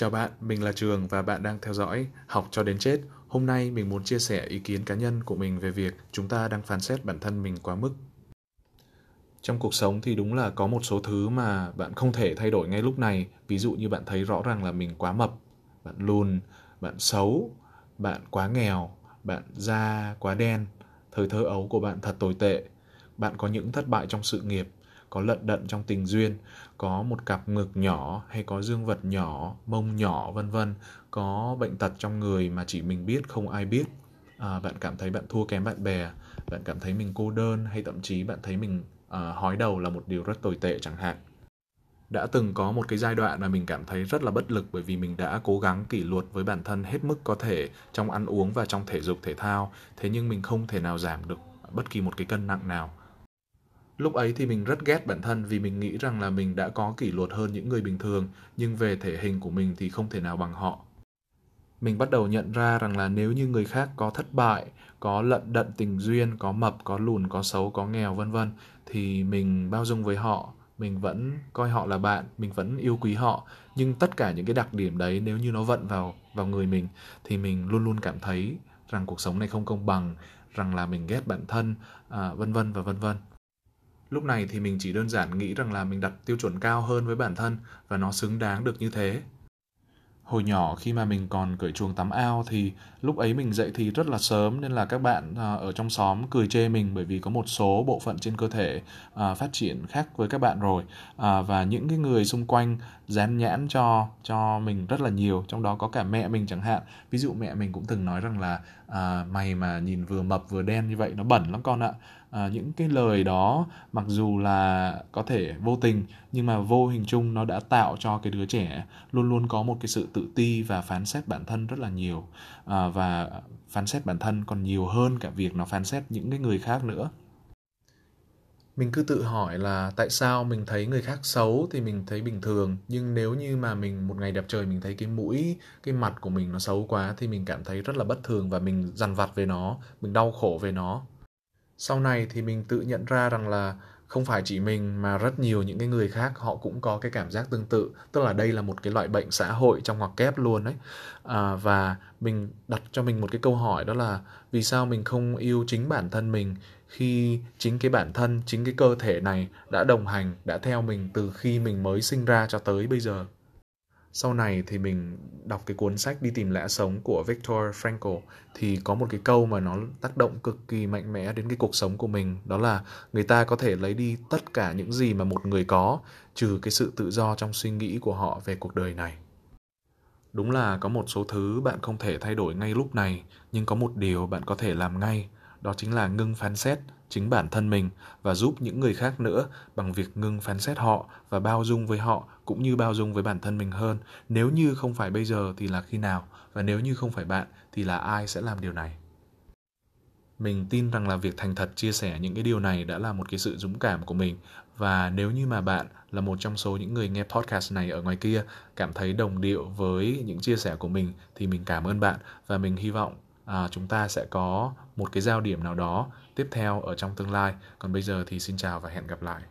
Chào bạn, mình là Trường và bạn đang theo dõi Học cho đến chết. Hôm nay mình muốn chia sẻ ý kiến cá nhân của mình về việc chúng ta đang phán xét bản thân mình quá mức. Trong cuộc sống thì đúng là có một số thứ mà bạn không thể thay đổi ngay lúc này. Ví dụ như bạn thấy rõ ràng là mình quá mập, bạn lùn, bạn xấu, bạn quá nghèo, bạn da quá đen, thời thơ ấu của bạn thật tồi tệ, bạn có những thất bại trong sự nghiệp, có lận đận trong tình duyên, có một cặp ngực nhỏ hay có dương vật nhỏ, mông nhỏ vân vân, có bệnh tật trong người mà chỉ mình biết không ai biết. À, bạn cảm thấy bạn thua kém bạn bè, bạn cảm thấy mình cô đơn hay thậm chí bạn thấy mình à, hói đầu là một điều rất tồi tệ chẳng hạn. Đã từng có một cái giai đoạn mà mình cảm thấy rất là bất lực bởi vì mình đã cố gắng kỷ luật với bản thân hết mức có thể trong ăn uống và trong thể dục thể thao, thế nhưng mình không thể nào giảm được bất kỳ một cái cân nặng nào Lúc ấy thì mình rất ghét bản thân vì mình nghĩ rằng là mình đã có kỷ luật hơn những người bình thường, nhưng về thể hình của mình thì không thể nào bằng họ. Mình bắt đầu nhận ra rằng là nếu như người khác có thất bại, có lận đận tình duyên, có mập, có lùn, có xấu, có nghèo vân vân thì mình bao dung với họ, mình vẫn coi họ là bạn, mình vẫn yêu quý họ, nhưng tất cả những cái đặc điểm đấy nếu như nó vận vào vào người mình thì mình luôn luôn cảm thấy rằng cuộc sống này không công bằng, rằng là mình ghét bản thân, à, vân vân và vân vân. Lúc này thì mình chỉ đơn giản nghĩ rằng là mình đặt tiêu chuẩn cao hơn với bản thân và nó xứng đáng được như thế. Hồi nhỏ khi mà mình còn cởi chuồng tắm ao thì lúc ấy mình dậy thì rất là sớm nên là các bạn à, ở trong xóm cười chê mình bởi vì có một số bộ phận trên cơ thể à, phát triển khác với các bạn rồi. À, và những cái người xung quanh dán nhãn cho cho mình rất là nhiều trong đó có cả mẹ mình chẳng hạn. Ví dụ mẹ mình cũng từng nói rằng là à, mày mà nhìn vừa mập vừa đen như vậy nó bẩn lắm con ạ à, những cái lời đó mặc dù là có thể vô tình nhưng mà vô hình chung nó đã tạo cho cái đứa trẻ luôn luôn có một cái sự tự ti và phán xét bản thân rất là nhiều. À, và phán xét bản thân còn nhiều hơn cả việc nó phán xét những cái người khác nữa. Mình cứ tự hỏi là tại sao mình thấy người khác xấu thì mình thấy bình thường nhưng nếu như mà mình một ngày đẹp trời mình thấy cái mũi cái mặt của mình nó xấu quá thì mình cảm thấy rất là bất thường và mình dằn vặt về nó mình đau khổ về nó sau này thì mình tự nhận ra rằng là không phải chỉ mình mà rất nhiều những cái người khác họ cũng có cái cảm giác tương tự. Tức là đây là một cái loại bệnh xã hội trong ngoặc kép luôn đấy à, và mình đặt cho mình một cái câu hỏi đó là vì sao mình không yêu chính bản thân mình khi chính cái bản thân chính cái cơ thể này đã đồng hành đã theo mình từ khi mình mới sinh ra cho tới bây giờ? Sau này thì mình đọc cái cuốn sách đi tìm lẽ sống của Viktor Frankl thì có một cái câu mà nó tác động cực kỳ mạnh mẽ đến cái cuộc sống của mình, đó là người ta có thể lấy đi tất cả những gì mà một người có, trừ cái sự tự do trong suy nghĩ của họ về cuộc đời này. Đúng là có một số thứ bạn không thể thay đổi ngay lúc này, nhưng có một điều bạn có thể làm ngay, đó chính là ngưng phán xét chính bản thân mình và giúp những người khác nữa bằng việc ngưng phán xét họ và bao dung với họ cũng như bao dung với bản thân mình hơn. Nếu như không phải bây giờ thì là khi nào? Và nếu như không phải bạn thì là ai sẽ làm điều này? Mình tin rằng là việc thành thật chia sẻ những cái điều này đã là một cái sự dũng cảm của mình. Và nếu như mà bạn là một trong số những người nghe podcast này ở ngoài kia, cảm thấy đồng điệu với những chia sẻ của mình thì mình cảm ơn bạn và mình hy vọng à, chúng ta sẽ có một cái giao điểm nào đó tiếp theo ở trong tương lai. Còn bây giờ thì xin chào và hẹn gặp lại.